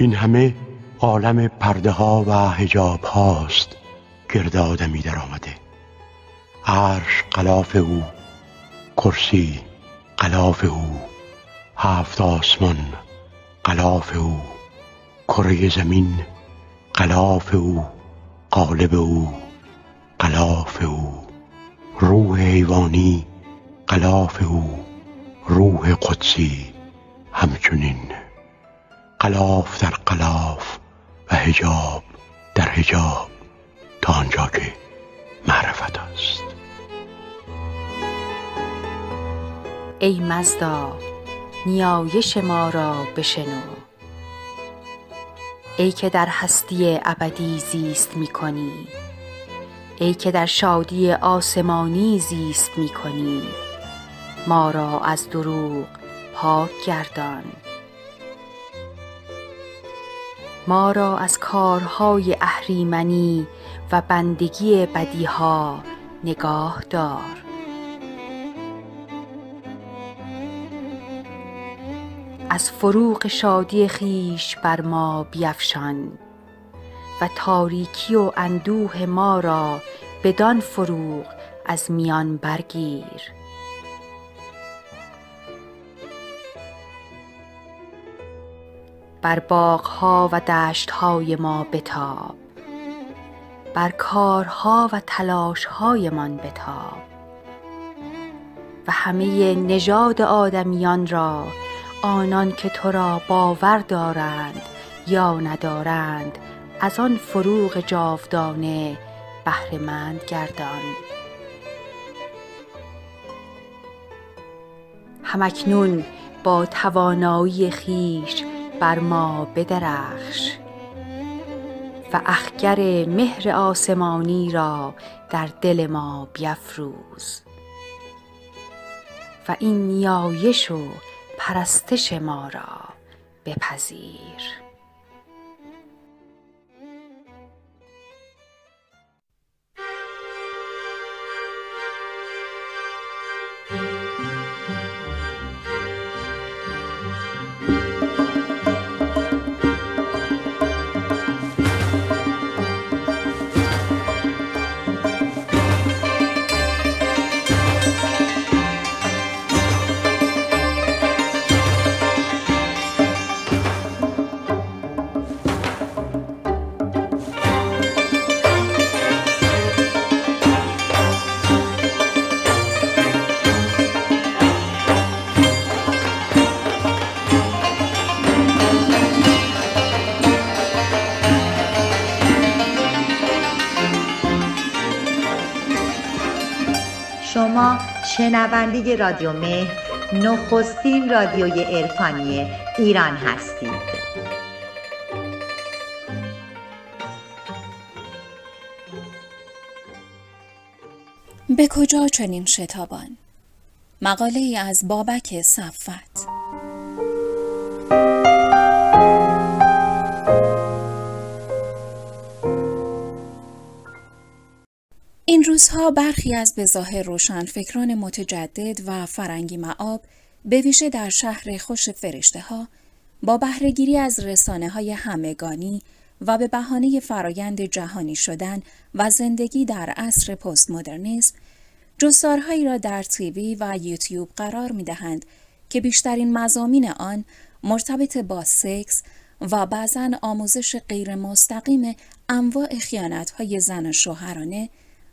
این همه عالم پرده ها و حجاب هاست گرد آدمی در آمده. عرش قلاف او کرسی قلاف او هفت آسمان قلاف او کره زمین قلاف او قالب او قلاف او روح حیوانی قلاف او روح قدسی همچنین. قلاف در قلاف و هجاب در هجاب تا آنجا که معرفت است. ای مزدا نیایش ما را بشنو. ای که در هستی ابدی زیست می کنی ای که در شادی آسمانی زیست می کنی ما را از دروغ پاک گردان. ما را از کارهای اهریمنی و بندگی بدیها نگاه دار. از فروغ شادی خویش بر ما بیفشان و تاریکی و اندوه ما را بدان فروغ از میان برگیر. بر باغ ها و دشت های ما بتاب. بر کارها و تلاش هایمان بتاب. و همه نژاد آدمیان را آنان که تو را باور دارند یا ندارند از آن فروغ جاودانه بهره مند گردان. هم اکنون با توانایی خویش بر ما بدرخش و اخگر مهر آسمانی را در دل ما بیفروز و این نیایش و پرستش ما را بپذیر. شنونده رادیو مهر نخستین رادیوی عرفانی ایران هستید به کجا چنین شتابان؟ مقاله ای از بابک صفت روزها برخی از بظاهر روشنفکران متجدد و فرنگی معاب به ویژه در شهر خوش فرشته ها با بهرهگیری از رسانه های همگانی و به بهانه فرایند جهانی شدن و زندگی در عصر پست مدرنیسم جستارهایی را در تیوی و یوتیوب قرار می دهند که بیشترین مزامین آن مرتبط با سکس و بعضا آموزش غیر مستقیم انواع خیانت های زن و شوهرانه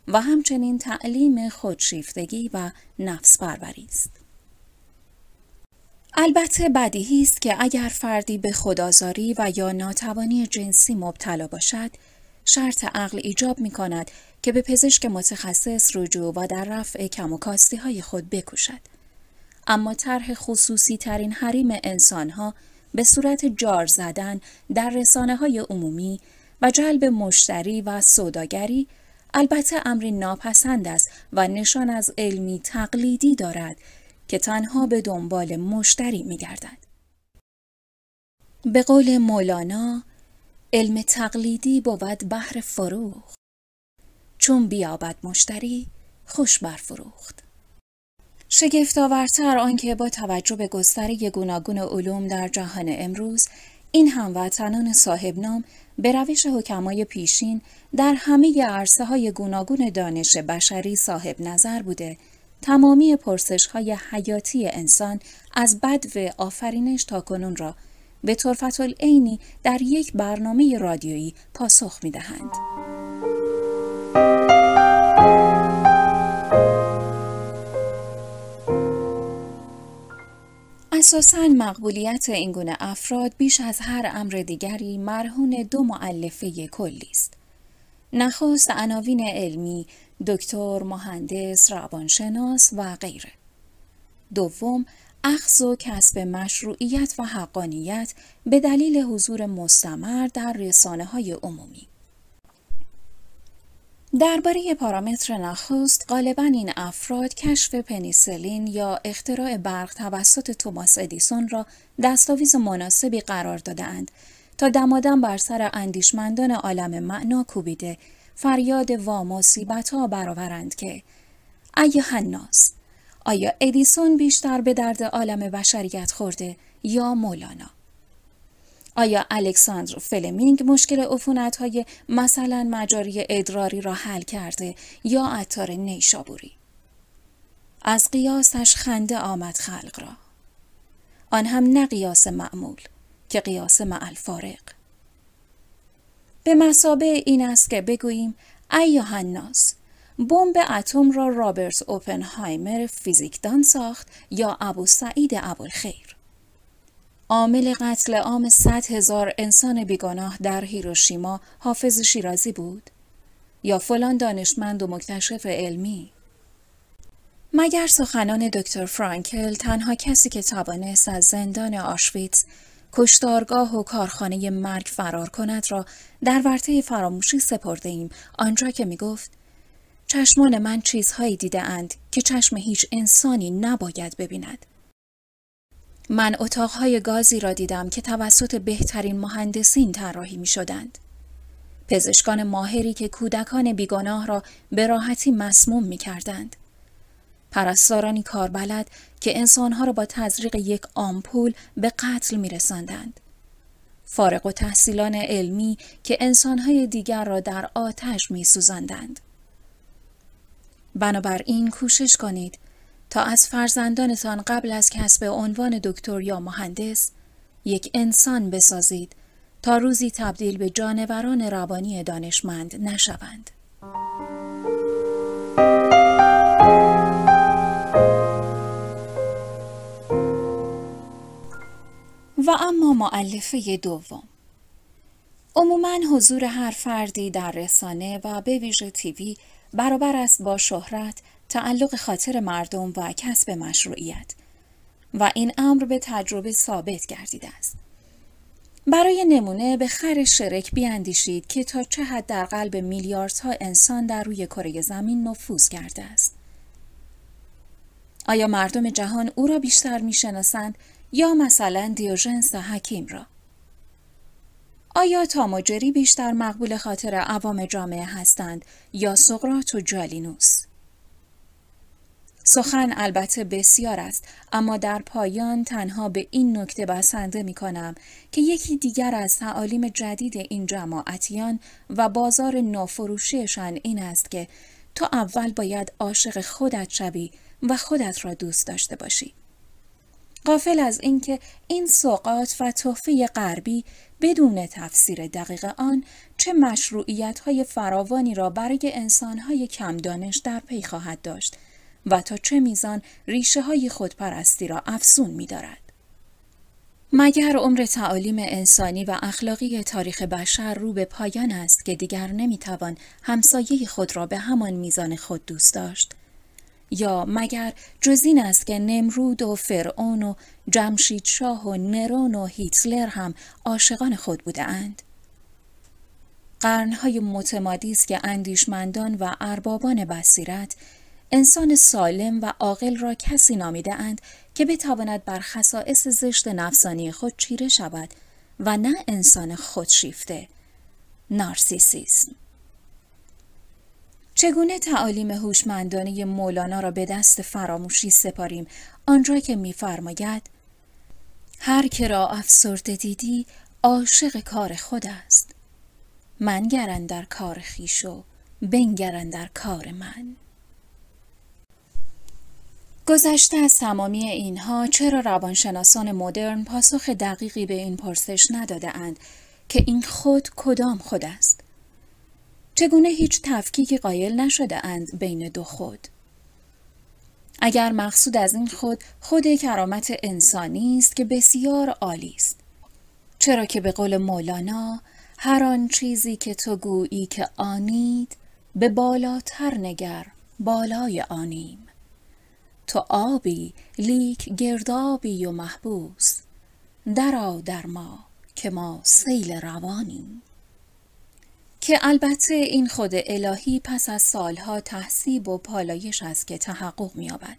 و همچنین تعلیم خودشیفتگی و نفس پروری است. البته بدیهی است که اگر فردی به خدازاری و یا ناتوانی جنسی مبتلا باشد، شرط عقل ایجاب می کند که به پزشک متخصص رجوع و در رفع کم و کاستی های خود بکوشد. اما طرح خصوصی ترین حریم انسان ها به صورت جار زدن در رسانه های عمومی و جلب مشتری و سوداگری البته امری ناپسند است و نشان از علمی تقلیدی دارد که تنها به دنبال مشتری می گردد. به قول مولانا علم تقلیدی بود بحر فروخ چون بیابد مشتری خوش برفروخت شگفتآورتر آنکه با توجه به گستره گوناگون علوم در جهان امروز این هموطنان صاحب نام به روش حکمای پیشین در همه عرصه های گوناگون دانش بشری صاحب نظر بوده تمامی پرسش های حیاتی انسان از بد و آفرینش تا کنون را به طرفت العینی در یک برنامه رادیویی پاسخ می دهند. اساساً مقبولیت این گونه افراد بیش از هر امر دیگری مرهون دو معلفه کلی است. نخست عناوین علمی، دکتر، مهندس، روانشناس و غیره. دوم، اخذ و کسب مشروعیت و حقانیت به دلیل حضور مستمر در رسانه های عمومی. درباره پارامتر نخست غالبا این افراد کشف پنیسلین یا اختراع برق توسط توماس ادیسون را دستاویز مناسبی قرار دادهاند تا دمادم بر سر اندیشمندان عالم معنا کوبیده فریاد وا مصیبت ها برآورند که ای هناس آیا ادیسون بیشتر به درد عالم بشریت خورده یا مولانا؟ آیا الکساندر فلمینگ مشکل عفونت های مثلا مجاری ادراری را حل کرده یا عطار نیشابوری؟ از قیاسش خنده آمد خلق را. آن هم نه قیاس معمول که قیاس معل فارق. به مسابه این است که بگوییم ای هناس بمب اتم را رابرت اوپنهایمر فیزیکدان ساخت یا ابو سعید ابوالخیر عامل قتل عام 100 هزار انسان بیگناه در هیروشیما حافظ شیرازی بود؟ یا فلان دانشمند و مکتشف علمی؟ مگر سخنان دکتر فرانکل تنها کسی که توانست از زندان آشویتز کشتارگاه و کارخانه مرگ فرار کند را در ورطه فراموشی سپرده ایم آنجا که می گفت چشمان من چیزهایی دیده اند که چشم هیچ انسانی نباید ببیند. من اتاقهای گازی را دیدم که توسط بهترین مهندسین طراحی می شدند. پزشکان ماهری که کودکان بیگناه را به راحتی مسموم می کردند. پرستارانی کاربلد که انسانها را با تزریق یک آمپول به قتل می رسندند. فارغ و تحصیلان علمی که انسانهای دیگر را در آتش می سوزندند. بنابراین کوشش کنید تا از فرزندانتان قبل از کسب عنوان دکتر یا مهندس یک انسان بسازید تا روزی تبدیل به جانوران روانی دانشمند نشوند. و اما معلفه دوم عموما حضور هر فردی در رسانه و به ویژه تیوی برابر است با شهرت تعلق خاطر مردم و کسب مشروعیت و این امر به تجربه ثابت گردیده است. برای نمونه به خر شرک بیاندیشید که تا چه حد در قلب میلیاردها انسان در روی کره زمین نفوذ کرده است. آیا مردم جهان او را بیشتر می‌شناسند یا مثلا دیوژنس حکیم را؟ آیا تاماجری بیشتر مقبول خاطر عوام جامعه هستند یا سقرات و جالینوس؟ سخن البته بسیار است اما در پایان تنها به این نکته بسنده می کنم که یکی دیگر از تعالیم جدید این جماعتیان و بازار نافروشیشان این است که تو اول باید عاشق خودت شوی و خودت را دوست داشته باشی. قافل از اینکه این سوقات و تحفه غربی بدون تفسیر دقیق آن چه مشروعیت های فراوانی را برای انسان های کم دانش در پی خواهد داشت و تا چه میزان ریشه های خودپرستی را افزون می دارد. مگر عمر تعالیم انسانی و اخلاقی تاریخ بشر رو به پایان است که دیگر نمی‌توان همسایه خود را به همان میزان خود دوست داشت یا مگر جز این است که نمرود و فرعون و جمشید شاه و نرون و هیتلر هم عاشقان خود بوده اند؟ قرنهای متمادی است که اندیشمندان و اربابان بصیرت انسان سالم و عاقل را کسی نامیده اند که بتواند بر خصائص زشت نفسانی خود چیره شود و نه انسان خودشیفته نارسیسیسم. چگونه تعالیم هوشمندانه مولانا را به دست فراموشی سپاریم؟ آنجا که میفرماید هر که را افسرده دیدی عاشق کار خود است. من گرن در کار خیش و بنگرن در کار من. گذشته از تمامی اینها چرا روانشناسان مدرن پاسخ دقیقی به این پرسش نداده اند که این خود کدام خود است؟ چگونه هیچ تفکیکی قایل نشده اند بین دو خود؟ اگر مقصود از این خود خود کرامت انسانی است که بسیار عالی است چرا که به قول مولانا هر آن چیزی که تو گویی که آنید به بالاتر نگر بالای آنیم تو آبی لیک گردابی و محبوس. درا در ما که ما سیل روانیم. که البته این خود الهی پس از سالها تحصیب و پالایش است که تحقق می‌یابد.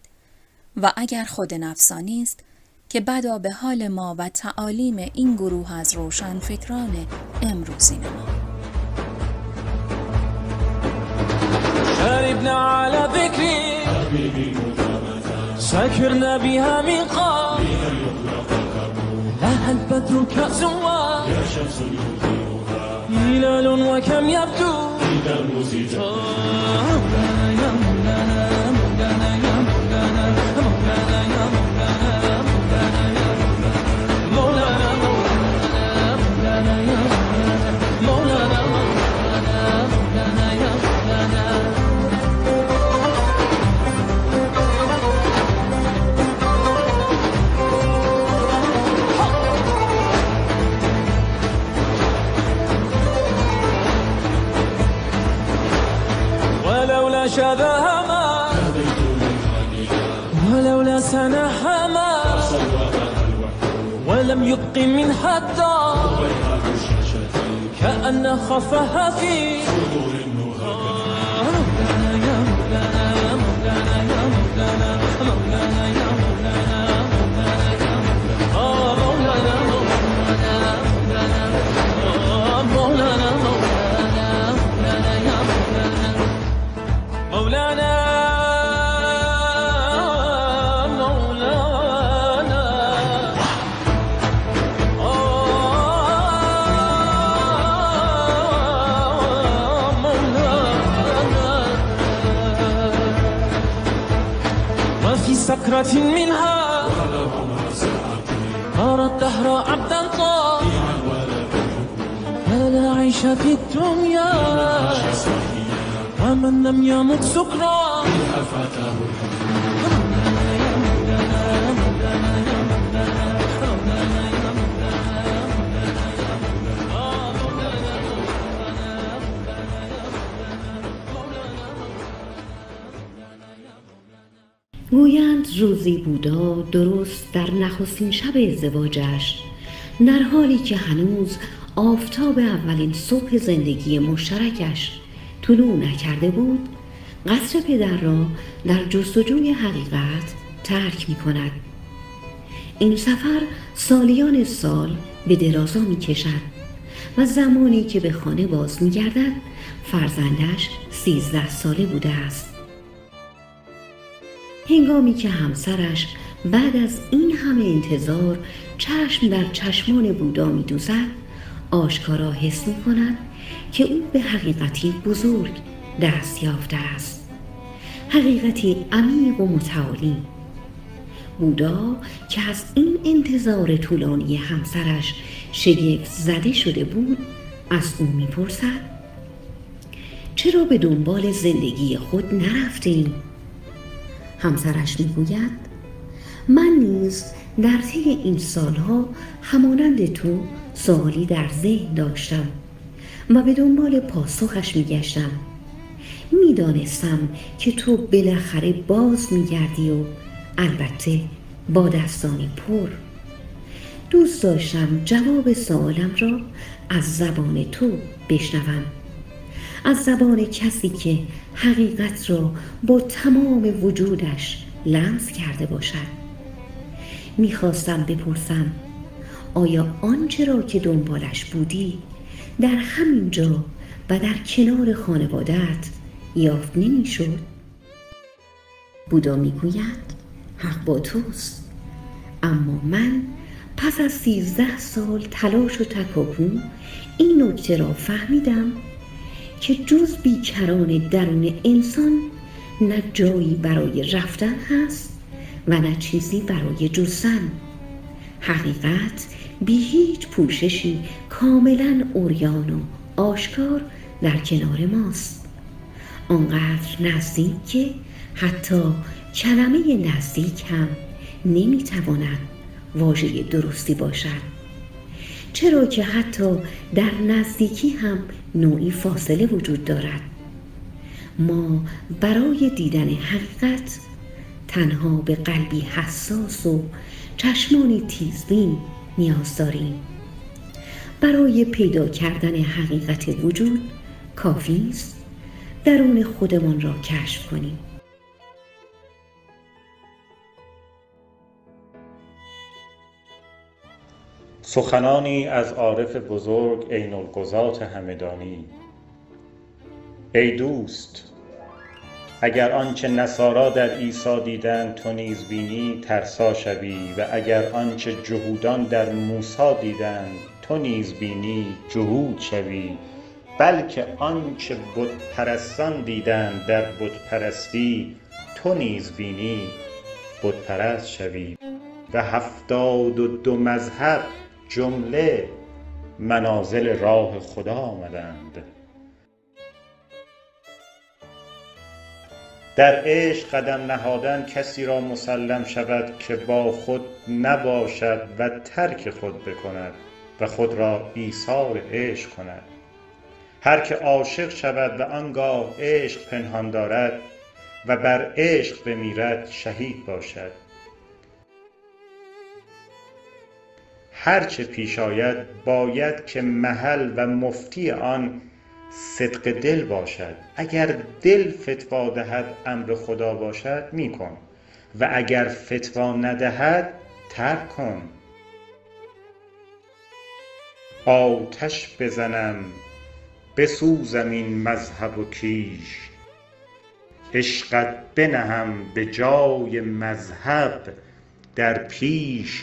و اگر خود نفسانی است که بدا به حال ما و تعالیم این گروه از روشن فکران امروزین ما سكرنا بها من بها لها البدر كزوا يا شمس هلال وكم يبدو. إذا المزيج آه، يا شذاها ما ولولا سناها ما ولم يبق منها الدار. كأن خفها في صدور سكرة منها. أرى الدهر عبدا طائعا ولا عيش في الدنيا. ومن لم يمت سكرا. گویند روزی بودا درست در نخستین شب ازدواجش در حالی که هنوز آفتاب اولین صبح زندگی مشترکش طلوع نکرده بود قصر پدر را در جستجوی حقیقت ترک می کند این سفر سالیان سال به درازا می کشد و زمانی که به خانه باز می گردد فرزندش سیزده ساله بوده است. هنگامی که همسرش بعد از این همه انتظار چشم در چشمان بودا می دوزد آشکارا حس می کند که او به حقیقتی بزرگ دست یافته است. حقیقتی عمیق و متعالی. بودا که از این انتظار طولانی همسرش شگفت زده شده بود از او می‌پرسد چرا به دنبال زندگی خود نرفتیم همسرش می‌گوید من نیز در طی این سالها همانند تو سوالی در ذهن داشتم و به دنبال پاسخش میگشتم. می‌دانستم که تو بالاخره باز میگردی و البته با دستانی پر. دوست داشتم جواب سوالم را از زبان تو بشنوم. از زبان کسی که حقیقت را با تمام وجودش لمس کرده باشد. می‌خواستم بپرسم آیا آنچه را که دنبالش بودی در همین جا و در کنار خانوادت یافت نمی‌شد؟ بودا می‌گوید حق با توست. اما من پس از سیزده سال تلاش و تکاپو این نکته را فهمیدم که جز بیکران درون انسان نه جایی برای رفتن هست و نه چیزی برای جستن. حقیقت بی هیچ پوششی کاملا اوریان و آشکار در کنار ماست. آنقدر نزدیک که حتی کلمه نزدیک هم نمی‌تواند واژه درستی باشد. چرا که حتی در نزدیکی هم نوعی فاصله وجود دارد. ما برای دیدن حقیقت تنها به قلبی حساس و چشمانی تیزبین نیاز داریم. برای پیدا کردن حقیقت وجود کافی است درون خودمان را کشف کنیم. سخنانی از عارف بزرگ عین القضات همدانی. ای دوست اگر آنچه نصارا در عیسی دیدند تو نیز بینی ترسا شوی و اگر آنچه جهودان در موسی دیدند تو نیز بینی جهود شوی. بلکه آنچه بت پرستان دیدند در بت پرستی تو نیز بینی بت پرست شوی. و هفتاد و دو مذهب جمله منازل راه خدا آمدند. در عشق قدم نهادن کسی را مسلم شود که با خود نباشد و ترک خود بکند و خود را ایثار عشق کند. هر که عاشق شود و آنگاه عشق پنهان دارد و بر عشق بمیرد شهید باشد. هر چه پیش آید باید که محل و مفتی آن صدق دل باشد. اگر دل فتوا دهد امر خدا باشد می کن. و اگر فتوا ندهد ترک کن. آتش بزنم بسوزم این مذهب و کیش. عشقت بنهم به جای مذهب در پیش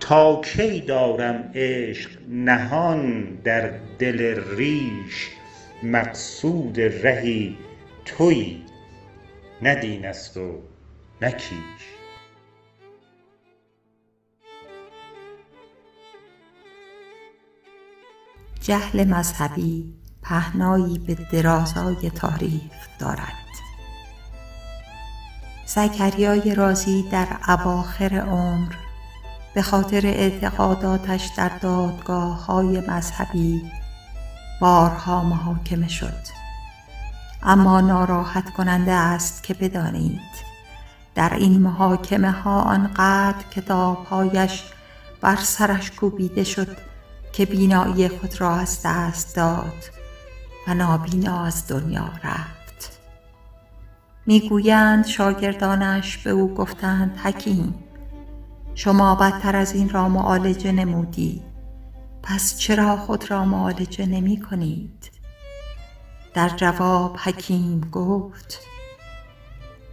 تا کی دارم عشق نهان در دل ریش مقصود رهی تویی نه دین است و نه جهل مذهبی پهنایی به درازای تاریخ دارد. زکریای رازی در اواخر عمر به خاطر اعتقاداتش در دادگاه های مذهبی بارها محاکمه شد. اما ناراحت کننده است که بدانید در این محاکمه ها آنقدر کتابهایش بر سرش کوبیده شد که بینایی خود را از دست داد و نابینا از دنیا رفت. می‌گویند شاگردانش به او گفتند حکیم شما بدتر از این را معالجه نمودی. پس چرا خود را معالجه نمی کنید؟ در جواب حکیم گفت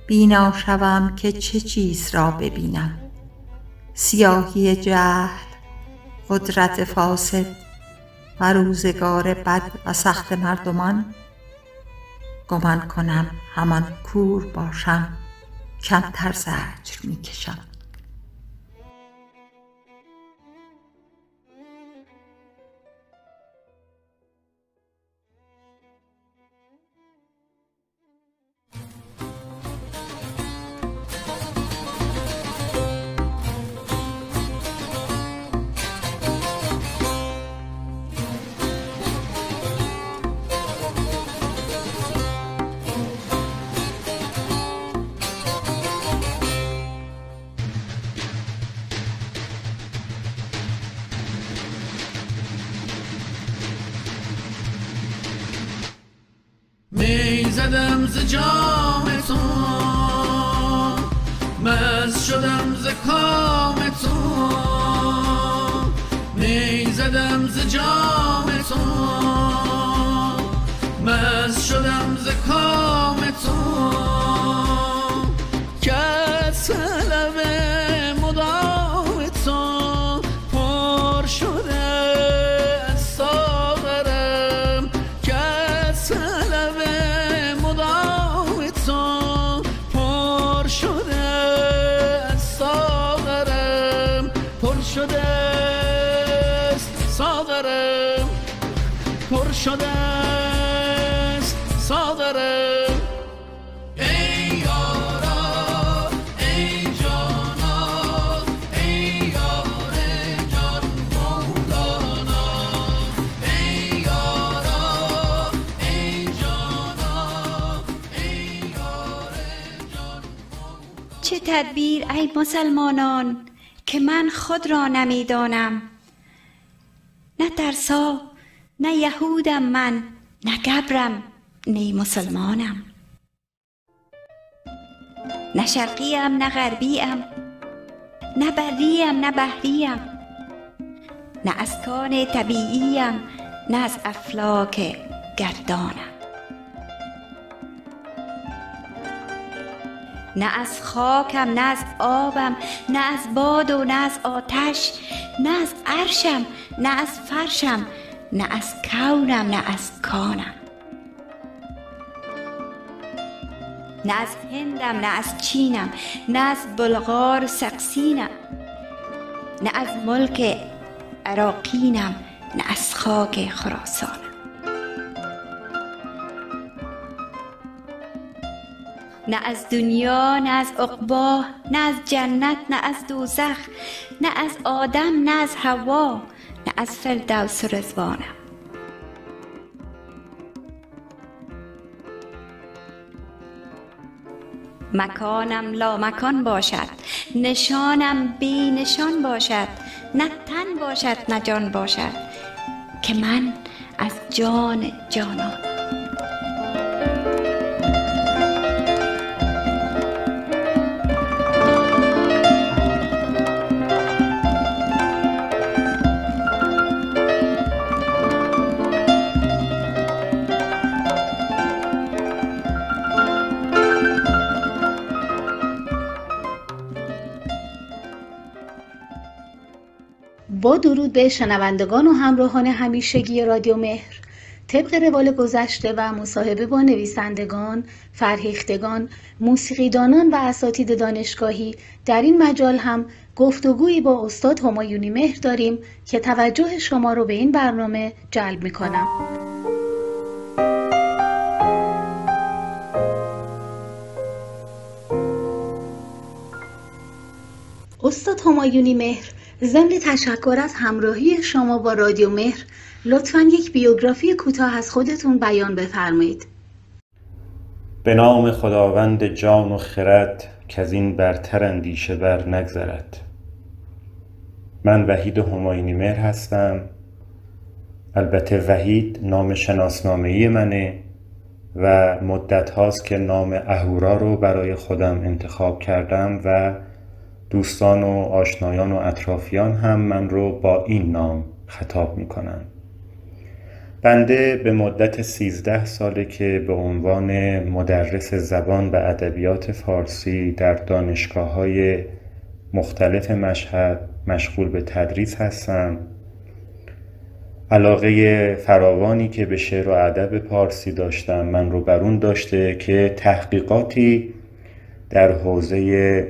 بینا شوم که چه چیز را ببینم؟ سیاهی جهل قدرت فاسد و روزگار بد و سخت مردمان؟ گمان کنم همان کور باشم کمتر زجر می کشم. زدم ز جام تو. مز شدم ز کام تو. می زدم ز جام تو. مز شدم ز کام تو. تدبیر ای مسلمانان که من خود را نمی‌دانم. نه ترسا نه یهودم من نه گبرم نی مسلمانم. نه شرقیم نه غربیم نه بریم نه بحریم. نه از کان طبیعیم نه از افلاک گردانم. نه از خاکم نه از آبم نه از باد و نه از آتش نه از عرشم نه از فرشم نه از کونم نه از کانم نه از هندم نه از چینم نه از بلغار سقسینم نه از ملک عراقینم نه از خاک خراسانم نه از دنیا نه از عقبا نه از جنت نه از دوزخ نه از آدم نه از هوا نه از فردوس و رضوانم. مکانم لا مکان باشد نشانم بی نشان باشد نه تن باشد نه جان باشد که من از جان جانان با درود به شنوندگان و همراهان همیشگی رادیو مهر طبق روال گذشته و مصاحبه با نویسندگان، فرهیختگان، موسیقیدانان و اساتید دانشگاهی در این مجال هم گفتگویی با استاد همایونی مهر داریم که توجه شما رو به این برنامه جلب می کنم. استاد همایونی مهر ضمن تشکر از همراهی شما با رادیو مهر. لطفا یک بیوگرافی کوتاه از خودتون بیان بفرمایید. به نام خداوند جان و خرد که از این برتر اندیشه بر نگذرد. من وحید هماینی مهر هستم. البته وحید نام شناسنامه منه و مدت هاست که نام اهورا رو برای خودم انتخاب کردم و دوستان و آشنایان و اطرافیان هم من رو با این نام خطاب می‌کنن. بنده به مدت سیزده ساله که به عنوان مدرس زبان و ادبیات فارسی در دانشگاه های مختلف مشهد مشغول به تدریس هستم. علاقه فراوانی که به شعر و ادب پارسی داشتم من رو بر اون داشته که تحقیقاتی در حوزه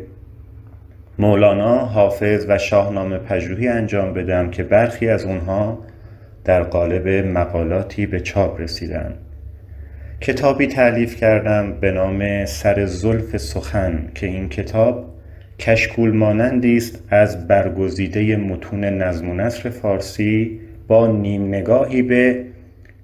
مولانا، حافظ و شاهنامه پژوهی انجام بدم که برخی از اونها در قالب مقالاتی به چاپ رسیدن. کتابی تعلیف کردم به نام سر زلف سخن که این کتاب کشکول مانندی است از برگزیده متون نظم و نثر فارسی با نیم نگاهی به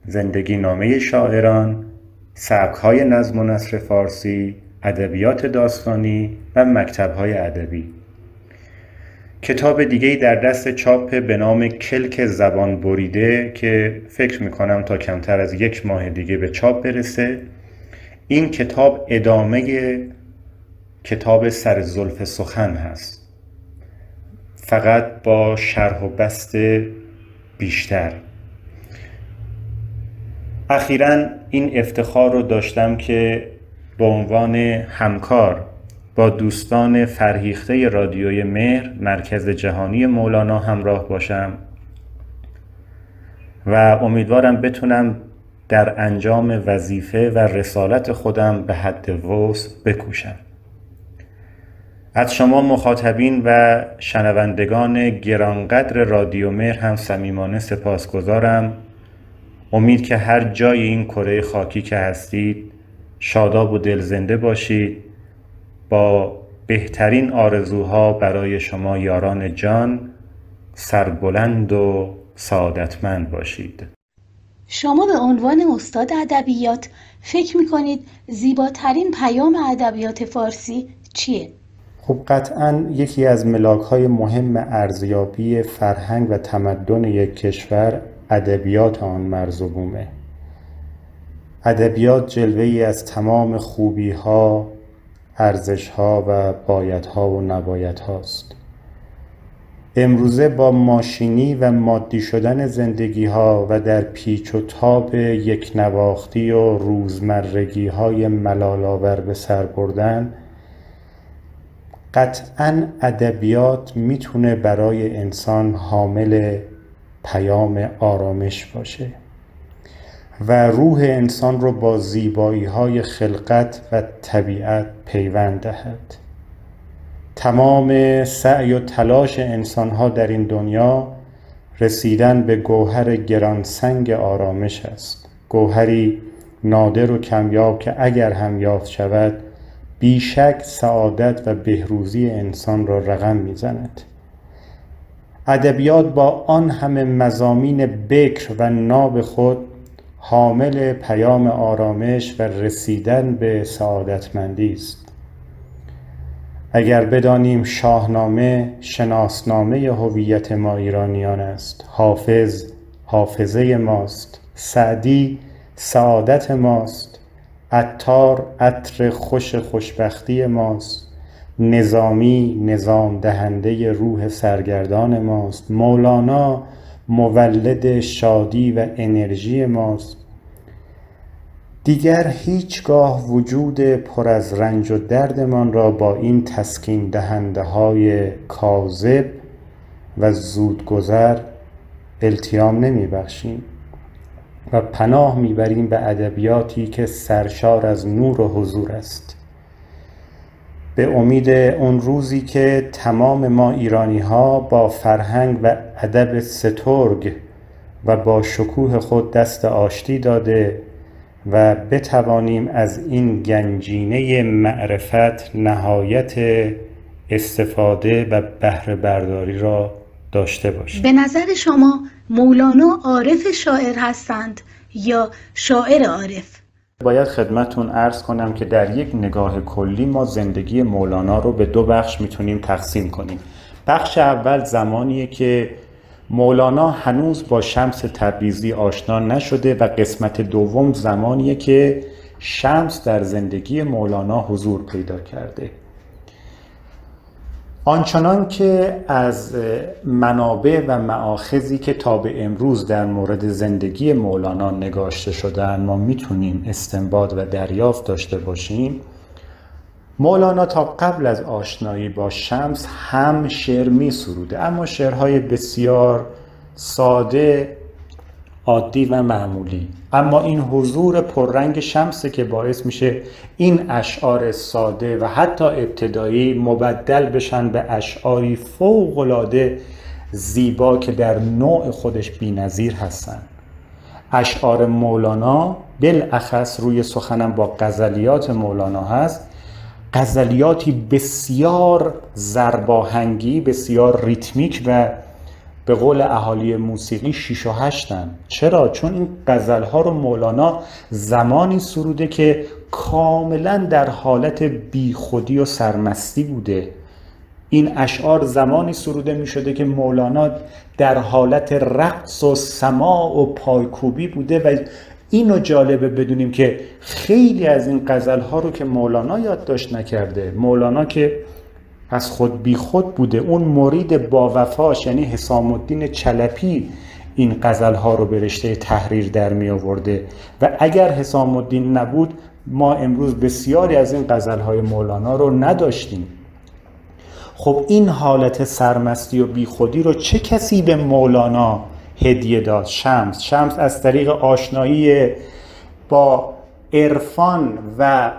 زندگی نامه شاعران، سبکهای نظم و نثر فارسی، ادبیات داستانی و مکتبهای ادبی. کتاب دیگه در دست چاپ به نام کلک زبان بریده که فکر می‌کنم تا کمتر از یک ماه دیگه به چاپ برسه. این کتاب ادامه کتاب سر زلف سخن هست. فقط با شرح و بست بیشتر. اخیرا این افتخار رو داشتم که به عنوان همکار با دوستان فرهیخته رادیوی مهر مرکز جهانی مولانا همراه باشم. و امیدوارم بتونم در انجام وظیفه و رسالت خودم به حد وسع بکوشم. از شما مخاطبین و شنوندگان گرانقدر رادیو مهر هم صمیمانه سپاسگزارم. امید که هر جای این کره خاکی که هستید شاداب و دلزنده باشید. با بهترین آرزوها برای شما یاران جان سربلند و سعادتمند باشید شما به عنوان استاد ادبیات فکر می‌کنید زیباترین پیام ادبیات فارسی چیه؟ خب قطعا یکی از ملاک های مهم ارزیابی فرهنگ و تمدن یک کشور ادبیات آن مرز و بومه ادبیات جلوه ای از تمام خوبی ها ارزش ها و باید ها و نباید هاست امروزه با ماشینی و مادی شدن زندگی ها و در پیچ و تاب یک نواختی و روزمرگی های ملالآور به سر بردن قطعا ادبیات می‌تونه برای انسان حامل پیام آرامش باشه. و روح انسان رو با زیبایی های خلقت و طبیعت پیوند دهد. تمام سعی و تلاش انسان ها در این دنیا رسیدن به گوهر گرانسنگ آرامش است. گوهری نادر و کمیاب که اگر هم یافت شود بیشک سعادت و بهروزی انسان را رقم می‌زند. ادبیات با آن همه مزامین بکر و ناب خود حامل پیام آرامش و رسیدن به سعادتمندی است. اگر بدانیم شاهنامه شناسنامه هویت ما ایرانیان است حافظ حافظه ماست سعدی سعادت ماست عطار عطر خوش خوشبختی ماست نظامی نظام دهنده روح سرگردان ماست مولانا مولد شادی و انرژی ماست. دیگر هیچگاه وجود پر از رنج و دردمان را با این تسکین دهنده های کاذب و زودگذر التیام نمی بخشیم و پناه می‌بریم به ادبیاتی که سرشار از نور و حضور است. به امید اون روزی که تمام ما ایرانی ها با فرهنگ و ادب سترگ و با شکوه خود دست آشتی داده و بتوانیم از این گنجینه معرفت نهایت استفاده و بهره برداری را داشته باشیم به نظر شما مولانا عارف شاعر هستند یا شاعر عارف؟ باید خدمتون ارز کنم که در یک نگاه کلی ما زندگی مولانا رو به دو بخش می‌تونیم تقسیم کنیم. بخش اول زمانیه که مولانا هنوز با شمس تبریزی آشنا نشده و قسمت دوم زمانیه که شمس در زندگی مولانا حضور پیدا کرده. آنچنان که از منابع و معاخذی که تا به امروز در مورد زندگی مولانا نگاشته شدن ما می‌تونیم استنباط و دریافت داشته باشیم. مولانا تا قبل از آشنایی با شمس هم شعر می سروده اما شعرهای بسیار ساده عادی و معمولی. اما این حضور پررنگ شمسه که باعث میشه این اشعار ساده و حتی ابتدایی مبدل بشن به اشعاری فوقالعاده زیبا که در نوع خودش بینظیر هستن. اشعار مولانا بالاخص روی سخنم با غزلیات مولانا هست. غزلیاتی بسیار زرباهنگی بسیار ریتمیک و به قول اهالی موسیقی شیش و هشتن. چرا؟ چون این غزل ها رو مولانا زمانی سروده که کاملا در حالت بیخودی و سرمستی بوده. این اشعار زمانی سروده می شده که مولانا در حالت رقص و سماع و پایکوبی بوده و اینو جالبه بدونیم که خیلی از این غزل ها رو که مولانا یادداشت نکرده. مولانا که از خود بی خود بوده. اون مرید با وفاش یعنی حسام الدین چلپی این غزل ها رو به رشته تحریر در می آورده. و اگر حسام الدین نبود ما امروز بسیاری از این غزل های مولانا رو نداشتیم. خب این حالت سرمستی و بیخودی رو چه کسی به مولانا هدیه داد؟ شمس. شمس از طریق آشنایی با عرفان و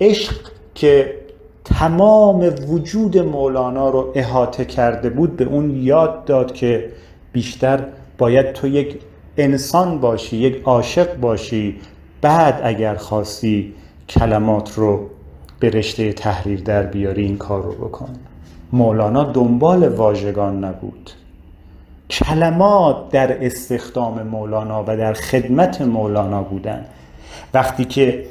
عشق که تمام وجود مولانا رو احاطه کرده بود به اون یاد داد که بیشتر باید تو یک انسان باشی یک عاشق باشی بعد اگر خواستی کلمات رو به رشته تحریر در بیاری این کار رو بکن. مولانا دنبال واژگان نبود. کلمات در استخدام مولانا و در خدمت مولانا بودن. وقتی که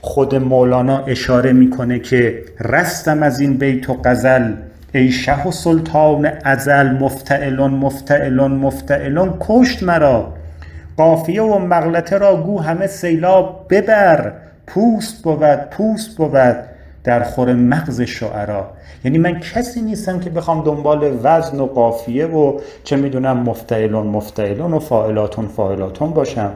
خود مولانا اشاره می‌کنه که رستم از این بیت و غزل ای شه و سلطان ازل مفتعلون مفتعلون مفتعلون کشت مرا. قافیه و مغلطه را گو همه سیلاب ببر. پوست بود پوست بود در خور مغز شعرا. یعنی من کسی نیستم که بخوام دنبال وزن و قافیه و چه می‌دونم مفتعلون مفتعلون و فاعلاتون فاعلاتون باشم.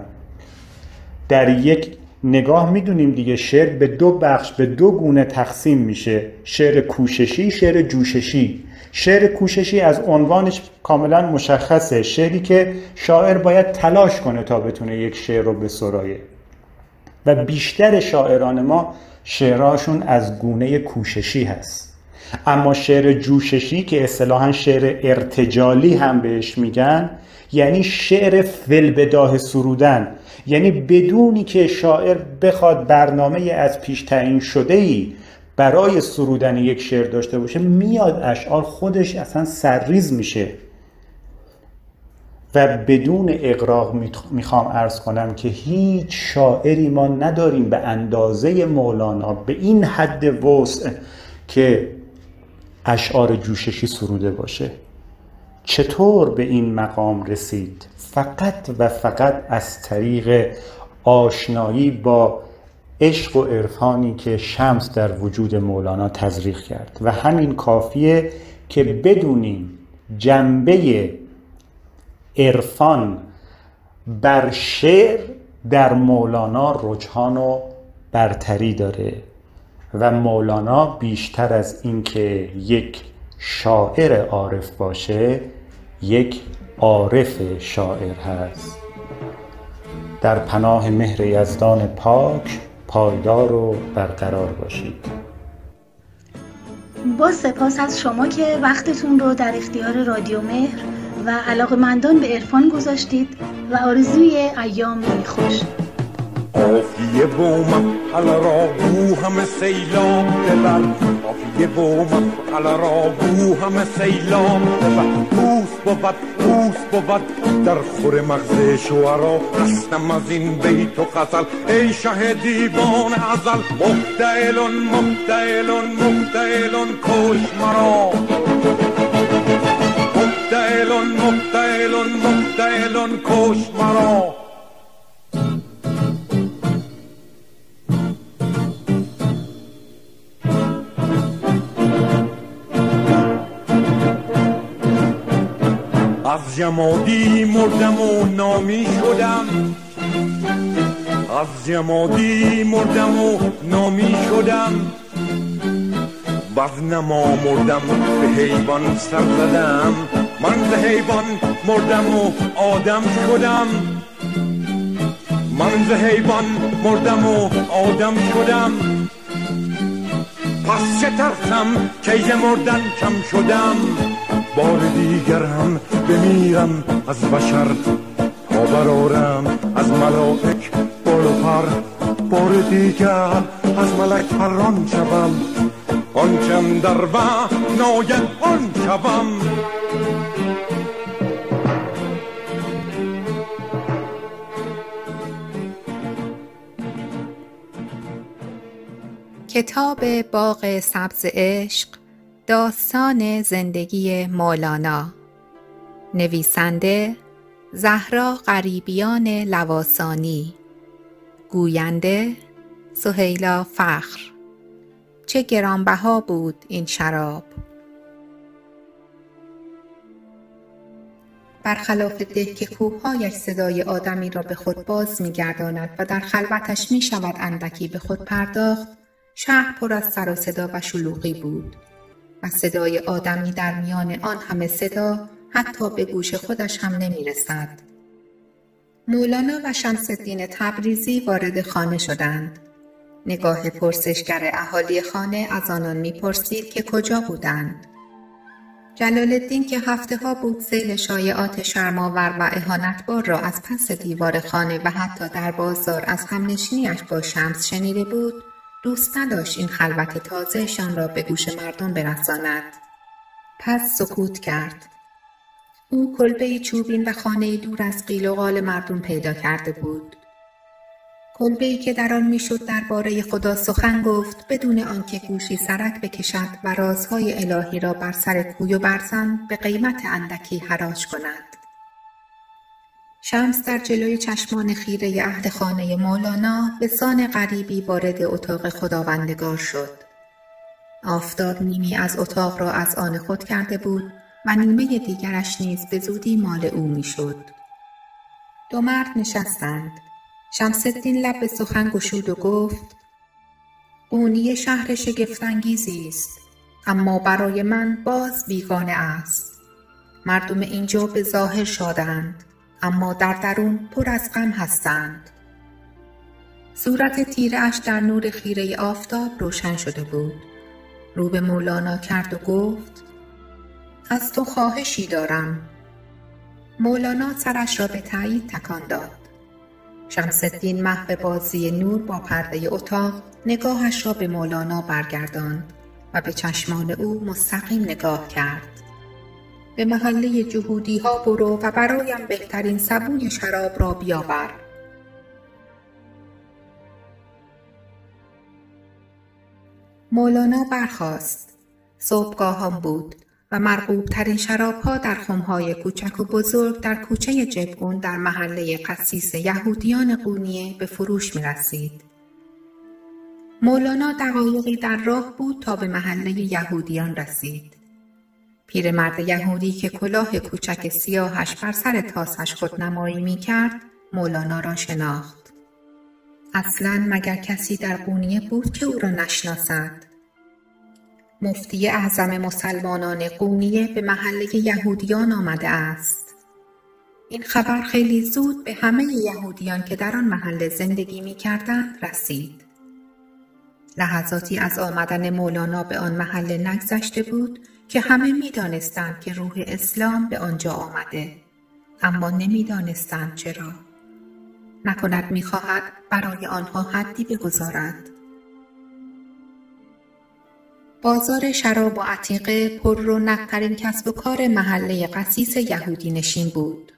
در یک نگاه می‌دونیم دیگه شعر به دو بخش به دو گونه تقسیم میشه. شعر کوششی شعر جوششی. شعر کوششی از عنوانش کاملا مشخصه. شعری که شاعر باید تلاش کنه تا بتونه یک شعر رو بسرایه. و بیشتر شاعران ما شعرهاشون از گونه کوششی هست. اما شعر جوششی که اصطلاحا شعر ارتجالی هم بهش میگن یعنی شعر فلبداه سرودن. یعنی بدونی که شاعر بخواد برنامه از پیش تعیین شده ای برای سرودن یک شعر داشته باشه میاد اشعار خودش اصلا سرریز میشه. و بدون اقراق می‌خوام ارز کنم که هیچ شاعری ما نداریم به اندازه مولانا به این حد وسع که اشعار جوششی سروده باشه. چطور به این مقام رسید؟ فقط و فقط از طریق آشنایی با عشق و عرفانی که شمس در وجود مولانا تزریق کرد. و همین کافیه که بدونیم جنبه عرفان بر شعر در مولانا رجحان و برتری داره. و مولانا بیشتر از اینکه یک شاعر عارف باشه یک عارف شاعر هست. در پناه مهر یزدان پاک پایدار و برقرار باشید. با سپاس از شما که وقتتون رو در اختیار رادیو مهر و علاقمندان به عرفان گذاشتید و آرزوی ایام خوش. قافیه بومم حالا را گو همه سیلاب ببر قافیه بومم حالا را گو همه سیلاب ببر پوست بود پوست بود در خور مغز شوارا رستم از این بیت و قتل ای شه دیوان ازل مفتعلون مفتعلون مفتعلون کش مرا مفتعلون مفتعلون مفتعلون کش مرا جمادی مردم و نامی شدم. از جمادی مردم و نامی شدم. بعد نما مردم به حیوان سر زدم. من به حیوان مردم و آدم شدم. من به حیوان مردم و آدم شدم. پس چه ترسم که مردن کم شدم. بار دیگر هم بمیرم از بشر تا برارم از ملائک بال و پر. بار دیگر از ملک پران شوم. آنچم در ناید آن شوم. کتاب باغ سبز عشق داستان زندگی مولانا. نویسنده زهرا غریبیان لواسانی. گوینده سهیلا فخر. چه گرانبها بود این شراب. برخلاف ده که کوههایش صدای آدمی را به خود باز میگرداند و در خلوتش می شود اندکی به خود پرداخت شهر پر از سر و صدا و شلوغی بود. و صدای آدمی در میان آن همه صدا حتی به گوش خودش هم نمی رسد. مولانا و شمس الدین تبریزی وارد خانه شدند. نگاه پرسشگر اهالی خانه از آنان می‌پرسید که کجا بودند. جلال الدین که هفته ها بود سیل شایعات شرماور و اهانتبار را از پس دیوار خانه و حتی در بازار از همنشینیش با شمس شنیده بود دوست نداشت این خلوت تازهشان را به گوش مردم برساند. پس سکوت کرد. او کلبه چوبین و خانه دور از قیل و قال مردم پیدا کرده بود. کلبه ای که در آن می‌شد درباره خدا سخن گفت بدون آنکه گوشی سرک بکشد و رازهای الهی را بر سر کوی و برزن به قیمت اندکی حراج کند. شمس در جلوی چشمان خیره اهل خانه مولانا به سان غریبی وارد اتاق خداوندگار شد. آفتاب نیمی از اتاق را از آن خود کرده بود و نیمه دیگرش نیز به زودی مال او می‌شد. دو مرد نشستند. الدین لب به سخن گشود و گفت قونیه شهر شگفتانگیزی است اما برای من باز بیگانه است. مردم اینجا به ظاهر شادند اما در درون پر از غم هستند. صورت تیره اش در نور خیره آفتاب روشن شده بود. رو به مولانا کرد و گفت از تو خواهشی دارم. مولانا سرش را به تایید تکان داد. شمس الدین محو بازی نور با پرده اتاق نگاهش را به مولانا برگرداند و به چشمان او مستقیم نگاه کرد. به محله جهودی ها برو و برایم بهترین سبوی شراب را بیاور مولانا برخاست صبحگاهان بود و مرغوب ترین شراب ها در خمهای کوچک و بزرگ در کوچه جبگون در محله قسیس یهودیان قونیه به فروش می رسید. مولانا دقایقی در راه بود تا به محله یهودیان رسید. پیرمرد یهودی که کلاه کوچک سیاهش بر سر تاسش خودنمایی می کرد مولانا را شناخت. اصلا مگر کسی در قونیه بود که او را نشناسد؟ مفتی اعظم مسلمانان قونیه به محله یهودیان آمده است. این خبر خیلی زود به همه یهودیان که در آن محله زندگی می کردند رسید. لحظاتی از آمدن مولانا به آن محله نگذشته بود که همه می دانستند که روح اسلام به آنجا آمده اما نمی دانستند چرا. نکند می خواهد برای آنها حدی بگذارد. بازار شراب و عتیقه پر رونقترین کسب و کار محله قسیس یهودی نشین بود.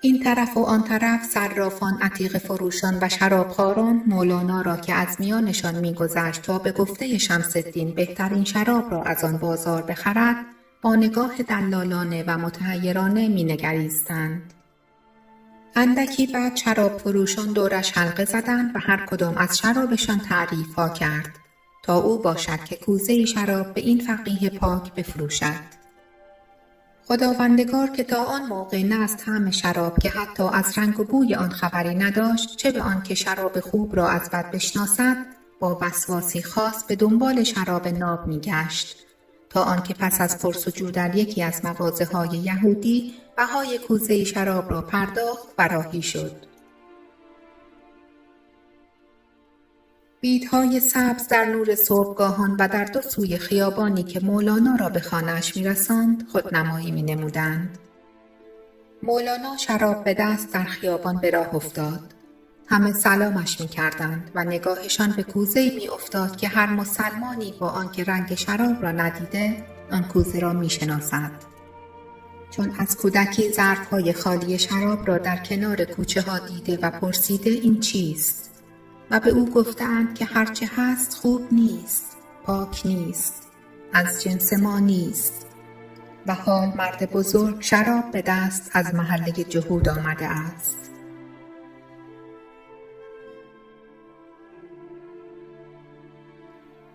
این طرف و آن طرف صرافان عتیق فروشان و شرابخواران مولانا را که از میانشان میگذشت تا به گفته شمس الدین بهترین شراب را از آن بازار بخرد با نگاه دلالانه و متحیرانه مینگریستند اندکی بعد شراب فروشان دورش حلقه زدند و هر کدام از شرابشان تعریف کرد تا او باشد که کوزه شراب به این فقیه پاک بفروشد. خداوندگار که تا آن موقع نه از طعم شراب که حتی از رنگ و بوی آن خبری نداشت چه به آن که شراب خوب را از بد بشناسد با وسواسی خاص به دنبال شراب ناب میگشت تا آنکه پس از پرسجو در یکی از مغازه های یهودی بهای کوزه شراب را پرداخت و راهی شد. بیدهای سبز در نور صبحگاهان و در دو سوی خیابانی که مولانا را به خانهاش میرساند خودنمایی می نمودند. مولانا شراب به دست در خیابان به راه افتاد. همه سلامش می کردند و نگاهشان به کوزه می افتاد که هر مسلمانی با آنکه رنگ شراب را ندیده آن کوزه را می شناسد. چون از کودکی ظرفهای خالی شراب را در کنار کوچه ها دیده و پرسیده این چیست؟ و به او گفتند که هرچه هست خوب نیست پاک نیست از جنس ما نیست. و حال مرد بزرگ شراب به دست از محله جهود آمده است.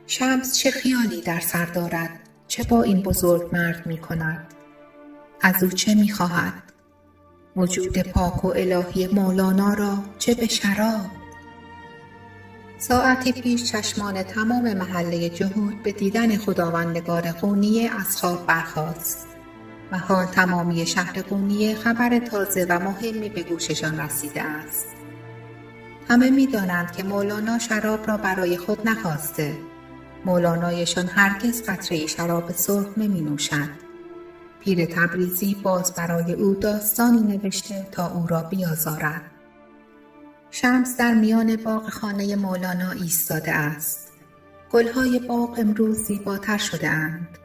شمس چه خیالی در سر دارد؟ چه با این بزرگ مرد می کند؟ از او چه می خواهد؟ وجود پاک و الهی مولانا را چه به شراب؟ ساعتی پیش چشمان تمام محله جهود به دیدن خداوندگار قونیه از خواب برخاست و حال تمامی شهر قونیه خبر تازه و مهمی به گوششان رسیده است. همه می دانند که مولانا شراب را برای خود نخواسته مولانایشان هرگز قطره شراب سرخ نمی نوشد. پیر تبریزی باز برای او داستانی نوشته تا او را بیازارد. شمس در میان باغ خانه مولانا ایستاده است. گلهای باغ امروز زیباتر شده اند.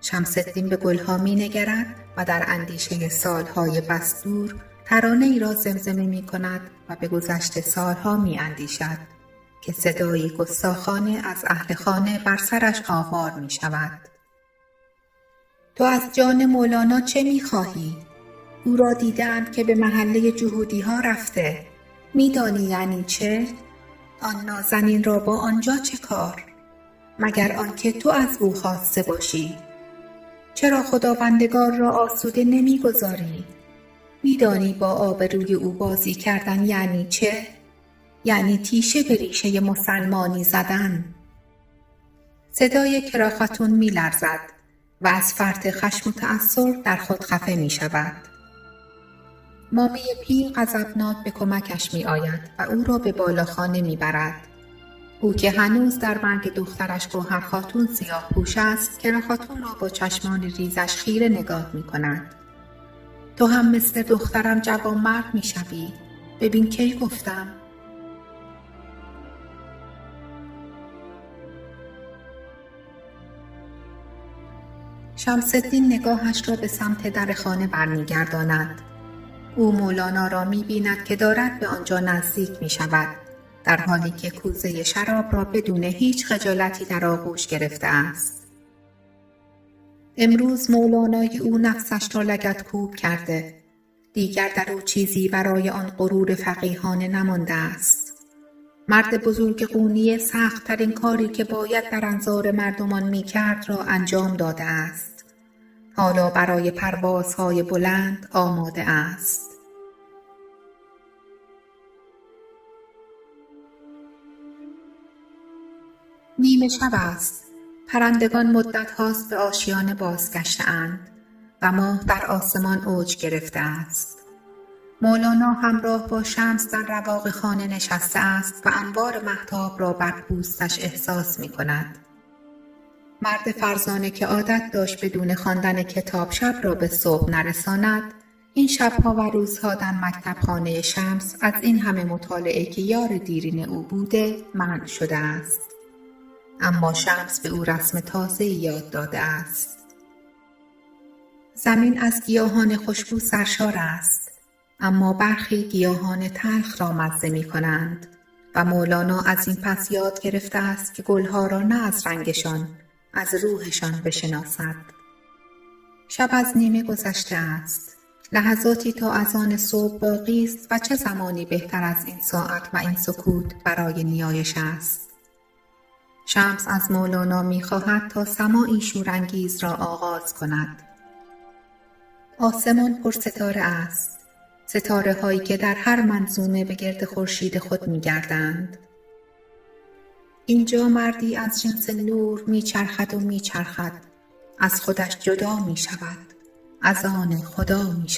شمس الدین به گلها می نگرد و در اندیشه سالهای بس دور ترانه ای را زمزمه می کند و به گذشت سالها می اندیشد که صدایی گستاخانه از اهل خانه بر سرش آوار می شود. تو از جان مولانا چه می خواهی؟ او را دیدند که به محله جهودی ها رفته. میدانی یعنی چه؟ آن نازنین را با آنجا چه کار؟ مگر آنکه تو از او خواسته باشی چرا خداوندگار را آسوده نمی‌گذاری میدانی با آبروی او بازی کردن یعنی چه یعنی تیشه به ریشه مسلمانی زدن صدای کراختون میلرزد و از فرط خشم و تأثر در خود خفه می شود. مامه پیر غضبناک به کمکش می آید و او را به بالاخانه می برد. او که هنوز در مرگ دخترش گوهر خاتون سیاه پوش است که خاتون را با چشمان ریزش خیره نگاه می کند. تو هم مثل دخترم جوان مرد می شوی. ببین کی گفتم. شمسالدین نگاهش را به سمت در خانه برمیگرداند. او مولانا را می بیند که دارد به آنجا نزدیک می شود. در حالی که کوزه شراب را بدون هیچ خجالتی در آغوش گرفته است. امروز مولانای او نفسش را لگت کوب کرده. دیگر در او چیزی برای آن غرور فقیهانه نمانده است. مرد بزرگ قونی سختترین کاری که باید در انظار مردمان می کرد را انجام داده است. حالا برای پروازهای بلند آماده است. نیمه شب است. پرندگان مدت هاست به آشیانه بازگشته اند و ماه در آسمان اوج گرفته است. مولانا همراه با شمس در رواق خانه نشسته است و انوار محتاب را بر پوستش احساس می کند. مرد فرزانه که عادت داشت بدون خواندن کتاب شب را به صبح نرساند این شبها و روزها در مکتب خانه شمس از این همه مطالعه که یار دیرین او بوده منع شده است. اما شمس به او رسم تازه یاد داده است. زمین از گیاهان خوشبو سرشار است اما برخی گیاهان تلخ را مزه می کنند و مولانا از این پس یاد گرفته است که گلها را نه از رنگشان از روحشان بشناسد. شب از نیمه گذشته است. لحظاتی تا از آن صبح باقی است و چه زمانی بهتر از این ساعت و این سکوت برای نیایش است. شمس از مولانا می خواهد تا سماعی شورانگیز را آغاز کند. آسمان پر ستاره است. ستاره هایی که در هر منظومه به گرد خورشید خود می گردند. اینجا مردی از جنس نور می چرخد و می چرخد. از خودش جدا می شود. از آن خدا می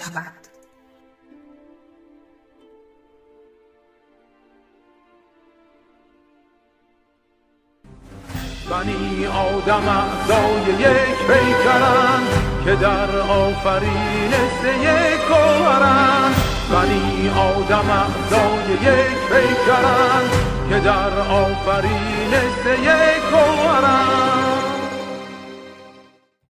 بنی آدم اعضای یک پیکرند که در آفرینش یک گوهرند بنی آدم اعضای یک پیکرند که در آفرینش یک